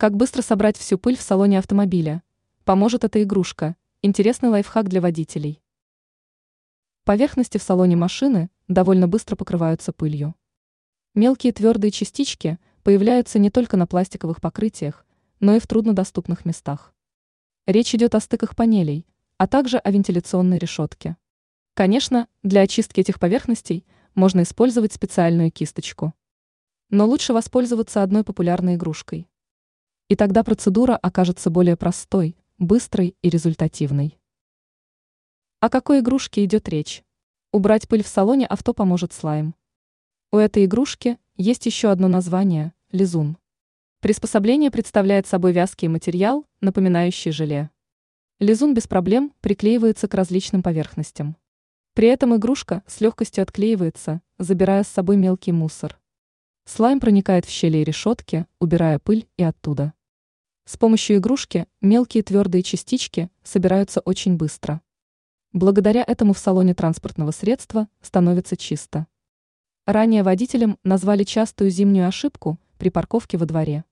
Как быстро собрать всю пыль в салоне автомобиля? Поможет эта игрушка. Интересный лайфхак для водителей. Поверхности в салоне машины довольно быстро покрываются пылью. Мелкие твердые частички появляются не только на пластиковых покрытиях, но и в труднодоступных местах. Речь идет о стыках панелей, а также о вентиляционной решетке. Конечно, для очистки этих поверхностей можно использовать специальную кисточку. Но лучше воспользоваться одной популярной игрушкой. И тогда процедура окажется более простой, быстрой и результативной. О какой игрушке идет речь? Убрать пыль в салоне авто поможет слайм. У этой игрушки есть еще одно название – лизун. Приспособление представляет собой вязкий материал, напоминающий желе. Лизун без проблем приклеивается к различным поверхностям. При этом игрушка с легкостью отклеивается, забирая с собой мелкий мусор. Слайм проникает в щели и решетки, убирая пыль и оттуда. С помощью игрушки мелкие твердые частички собираются очень быстро. Благодаря этому в салоне транспортного средства становится чисто. Ранее водителям назвали частую зимнюю ошибку при парковке во дворе.